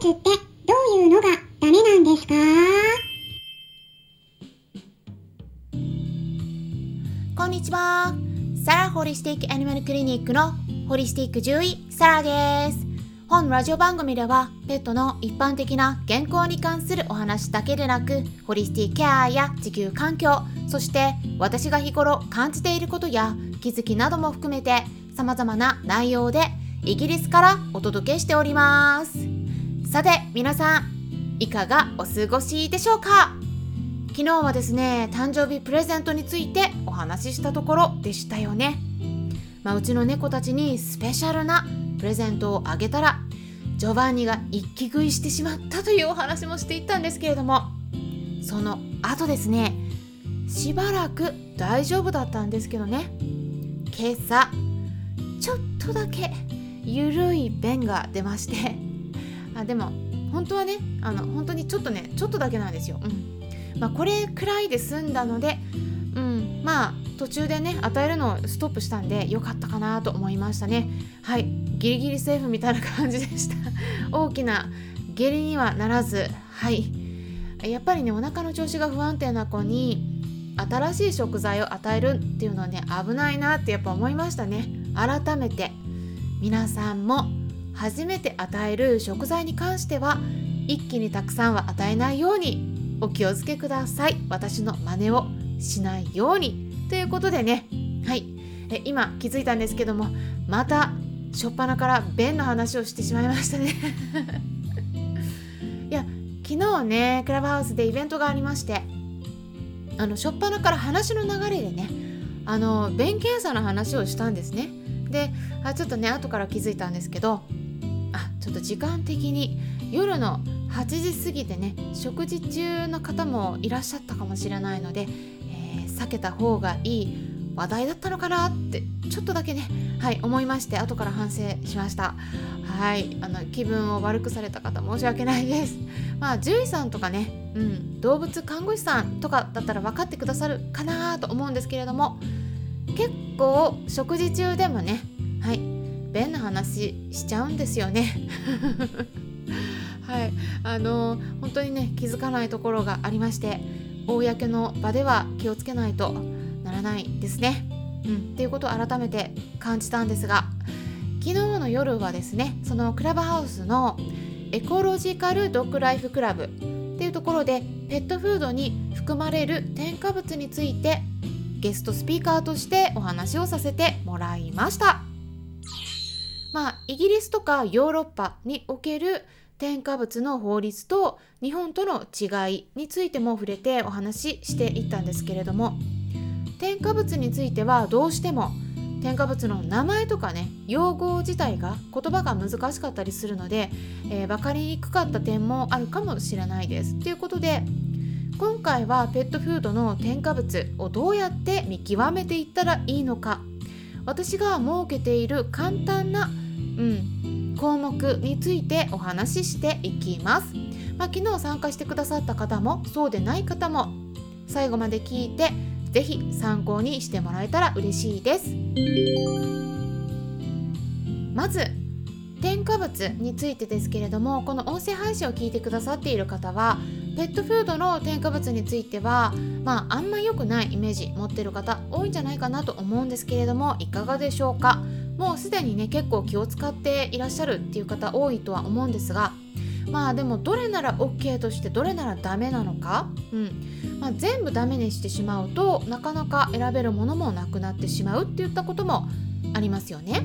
物ってどういうのがダメなんですか？こんにちは。サラホリスティックアニマルクリニックのホリスティック獣医サラです。本ラジオ番組ではペットの一般的な健康に関するお話だけでなくホリスティケアや地球環境そして私が日頃感じていることや気づきなども含めて様々な内容でイギリスからお届けしておりますさて皆さんいかがお過ごしでしょうか？昨日はですね誕生日プレゼントについてお話ししたところでしたよね、まあ、うちの猫たちにスペシャルなプレゼントをあげたらジョバンニが一気食いしてしまったというお話もしていったんですけれどもその後ですねしばらく大丈夫だったんですけどね。今朝ちょっとだけゆるい便が出ましてあでも本当はねあの本当にちょっとねちょっとだけなんですよ、うん。まあ、これくらいで済んだので、うん、まあ途中でね与えるのをストップしたんで良かったかなと思いましたね。はい。ギリギリセーフみたいな感じでした。大きな下痢にはならず。はい。やっぱりねお腹の調子が不安定な子に新しい食材を与えるっていうのはね危ないなってやっぱ思いましたね。改めて皆さんも初めて与える食材に関しては一気にたくさんは与えないようにお気をつけください。私の真似をしないように。ということでね。はい。え今気づいたんですけどもまた初っ端から便の話をしてしまいましたね。いや昨日ねクラブハウスでイベントがありましてあの初っ端から話の流れでねあの便検査の話をしたんですね。であちょっとね後から気づいたんですけどょっと時間的に夜の8時過ぎてね食事中の方もいらっしゃったかもしれないので、えー、避けた方がいい話題だったのかなってちょっとだけねはい思いまして後から反省しました。はいあの気分を悪くされた方申し訳ないです。まあ獣医さんとかね、うん、動物看護師さんとかだったら分かってくださるかなと思うんですけれども結構食事中でもねはい便の話しちゃうんですよね。はい。あの、本当にね気づかないところがありまして公の場では気をつけないとならないですね。うん、っていうことを改めて感じたんですが昨日の夜はですねそのクラブハウスのエコロジカルドッグライフクラブっていうところでペットフードに含まれる添加物についてゲストスピーカーとしてお話をさせてもらいました。まあイギリスとかヨーロッパにおける添加物の法律と日本との違いについても触れてお話ししていったんですけれども添加物についてはどうしても添加物の名前とかね用語自体が言葉が難しかったりするので、えー、分かりにくかった点もあるかもしれないです。ということで今回はペットフードの添加物をどうやって見極めていったらいいのか私が設けている簡単な、うん、項目についてお話ししていきます。まあ、昨日参加してくださった方もそうでない方も最後まで聞いてぜひ参考にしてもらえたら嬉しいです。まず添加物についてですけれどもこの音声配信を聞いてくださっている方はペットフードの添加物についてはまああんま良くないイメージ持ってる方多いんじゃないかなと思うんですけれどもいかがでしょうか？もうすでにね結構気を使っていらっしゃるっていう方多いとは思うんですがまあでもどれなら OK としてどれならダメなのか、うんまあ、全部ダメにしてしまうとなかなか選べるものもなくなってしまうっていったこともありますよね。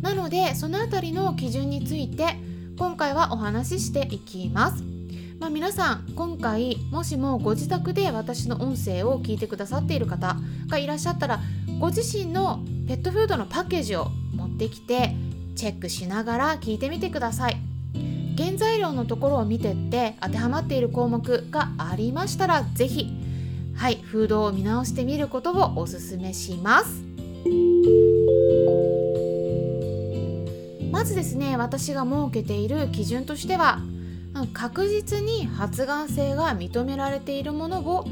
なのでその辺りの基準について今回はお話ししていきます。まあ、皆さん今回もしもご自宅で私の音声を聞いてくださっている方がいらっしゃったらご自身のペットフードのパッケージを持ってきてチェックしながら聞いてみてください。原材料のところを見てって当てはまっている項目がありましたら是非はいフードを見直してみることをおすすめしますまずですね私が設けている基準としては確実に発がん性が認められているものを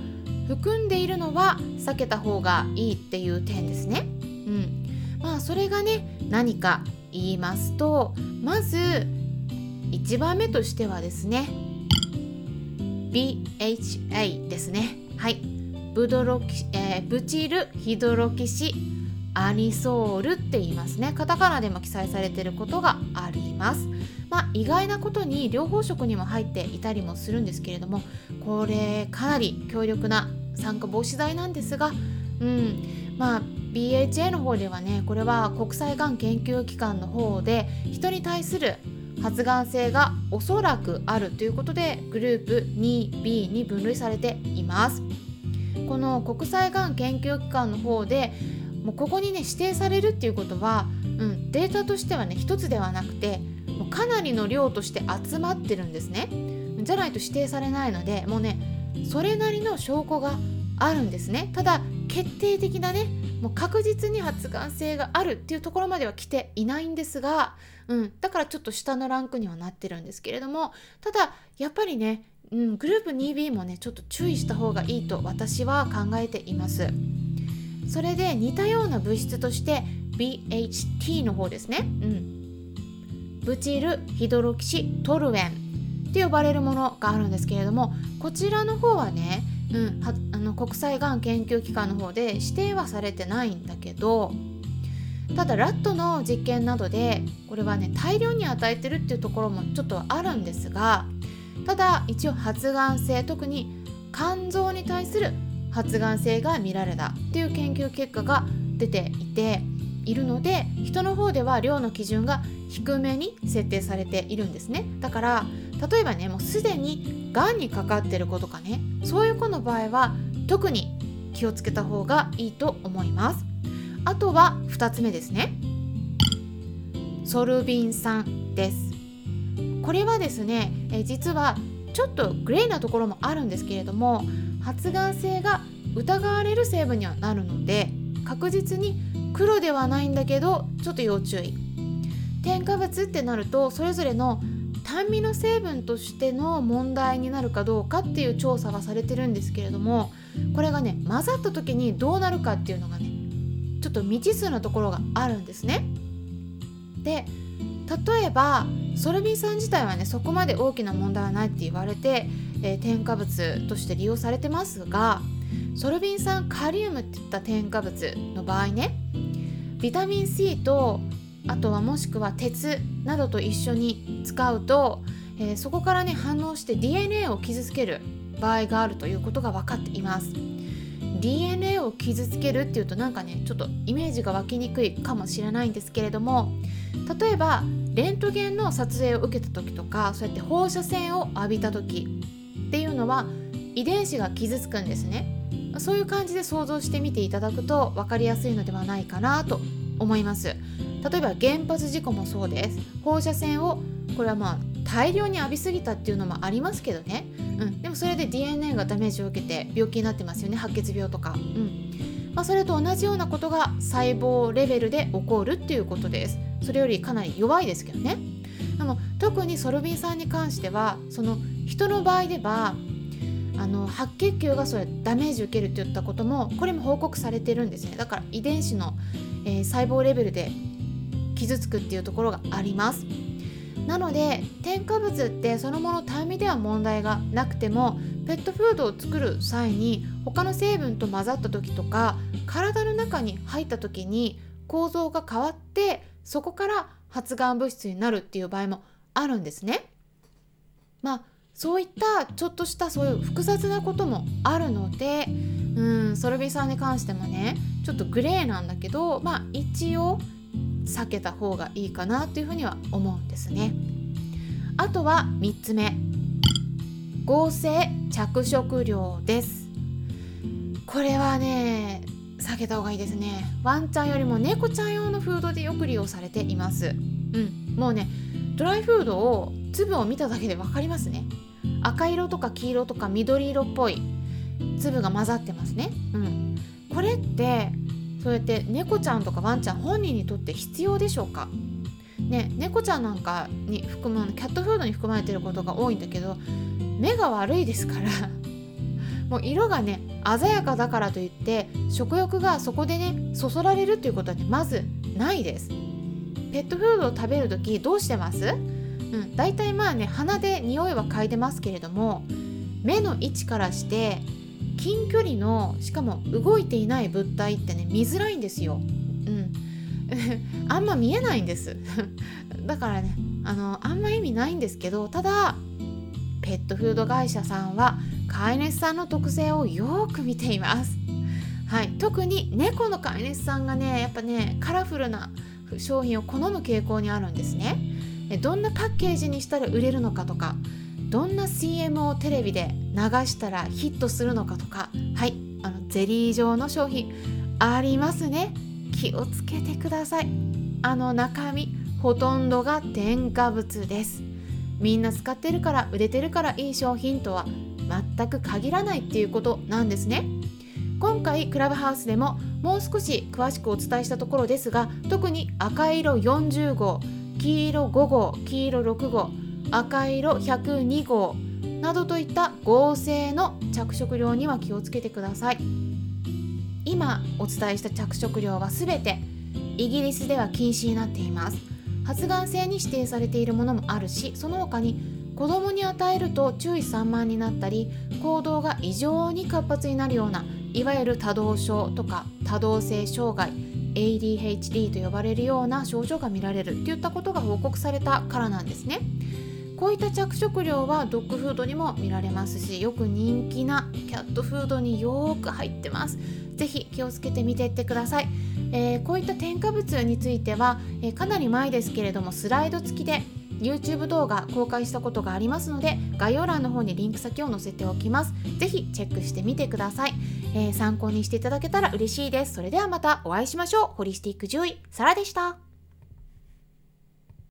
含んでいるのは避けた方がいいっていう点ですね。うん、まあそれがね何か言いますとまず1番目としてはですね BHA ですね。はい。ブドロキ、えー、ブチルヒドロキシアニソールって言いますね。カタカナでも記載されていることがあります。まあ意外なことに療法食にも入っていたりもするんですけれどもこれかなり強力な酸化防止剤なんですがうん。まあ BHA の方ではねこれは国際がん研究機関の方で人に対する発がん性がおそらくあるということでグループ 2B に分類されています。この国際がん研究機関の方でもうここにね指定されるっていうことは、うん、データとしてはね一つではなくてもうかなりの量として集まってるんですね。じゃないと指定されないのでもうねそれなりの証拠があるんですね。ただ決定的なねもう確実に発がん性があるっていうところまでは来ていないんですが、うん、だからちょっと下のランクにはなってるんですけれどもただやっぱりね、うん、グループ 2B もねちょっと注意した方がいいと私は考えています。それで似たような物質として BHT の方ですね、うん、ブチルヒドロキシトルエン。って呼ばれるものがあるんですけれどもこちらの方はねうん、はあの国際がん研究機関の方で指定はされてないんだけどただラットの実験などでこれはね大量に与えてるっていうところもちょっとあるんですがただ一応発がん性特に肝臓に対する発がん性が見られたっていう研究結果が出ていているので人の方では量の基準が低めに設定されているんですね。だから例えばねもうすでにがんにかかってる子とかねそういう子の場合は特に気をつけた方がいいと思います。あとは2つ目ですね。ソルビン酸です。これはですねえ実はちょっとグレーなところもあるんですけれども発がん性が疑われる成分にはなるので確実に黒ではないんだけどちょっと要注意。添加物ってなるとそれぞれの酸味の成分としての問題になるかどうかっていう調査がされてるんですけれどもこれがね混ざった時にどうなるかっていうのがねちょっと未知数なところがあるんですね。で例えばソルビン酸自体はねそこまで大きな問題はないって言われて、えー、添加物として利用されてますがソルビン酸カリウムっていった添加物の場合ねビタミン C とあとはもしくは鉄などと一緒に使うと、えー、そこからね反応して DNA を傷つける場合があるということが分かっています。DNA を傷つけるっていうとなんかねちょっとイメージが湧きにくいかもしれないんですけれども例えばレントゲンの撮影を受けた時とかそうやって放射線を浴びた時っていうのは遺伝子が傷つくんですね。そういう感じで想像してみていただくと分かりやすいのではないかなと思います。例えば原発事故もそうです。放射線をこれはまあ大量に浴びすぎたっていうのもありますけどね、うん、でもそれで DNA がダメージを受けて病気になってますよね。白血病とか、うん。まあ、それと同じようなことが細胞レベルで起こるっていうことです。それよりかなり弱いですけどね。でも特にソルビン酸に関してはその人の場合ではあの白血球がそれダメージ受けるって言ったこともこれも報告されてるんですね。だから遺伝子の、えー、細胞レベルで傷つくっていうところがありますなので添加物ってそのもの単味では問題がなくてもペットフードを作る際に他の成分と混ざった時とか体の中に入った時に構造が変わってそこから発がん物質になるっていう場合もあるんですね。まあそういったちょっとしたそういう複雑なこともあるのでうんソルビさんに関してもねちょっとグレーなんだけどまあ一応避けた方がいいかなというふうには思うんですね。あとは3つ目。合成着色料です。これはね避けた方がいいですね。ワンちゃんよりも猫ちゃん用のフードでよく利用されています。うん。もうねドライフードを粒を見ただけで分かりますね。赤色とか黄色とか緑色っぽい粒が混ざってますね。うん。これってそうやって猫ちゃんとかワンちゃん本人にとって必要でしょうか？ね、猫ちゃんなんかに含むキャットフードに含まれてることが多いんだけど目が悪いですから。もう色がね鮮やかだからといって食欲がそこでねそそられるっていうことはねまずないです。ペットフードを食べる時どうしてます？ううん、大体まあね鼻で匂いは嗅いでますけれども目の位置からして近距離のしかも動いていない物体ってね見づらいんですよ。うん、あんま見えないんです だからねあのあんま意味ないんですけどただペットフード会社さんは飼い主さんの特性をよく見ています。はい、特に猫の飼い主さんがねやっぱねカラフルな商品を好む傾向にあるんですね。どんなパッケージにしたら売れるのかとかどんな CM をテレビで流したらヒットするのかとか。はい。あのゼリー状の商品。ありますね。気をつけてください。あの中身ほとんどが添加物です。みんな使ってるから売れてるからいい商品とは全く限らないっていうことなんですね。今回クラブハウスでももう少し詳しくお伝えしたところですが特に赤色40号黄色5号黄色6号赤色102号などといった合成の着色料には気をつけてください今お伝えした着色料は全てイギリスでは禁止になっています発がん性に指定されているものもあるしその他に子供に与えると注意散漫になったり行動が異常に活発になるようないわゆる多動症とか多動性障害 ADHD と呼ばれるような症状が見られるといったことが報告されたからなんですね。こういった着色料はドッグフードにも見られますしよく人気なキャットフードによく入ってます。ぜひ気をつけてみていってください、えー、こういった添加物については、えー、かなり前ですけれどもスライド付きで YouTube 動画公開したことがありますので概要欄の方にリンク先を載せておきます。ぜひチェックしてみてください、えー、参考にしていただけたら嬉しいです。それではまたお会いしましょう。ホリスティック獣医サラでした。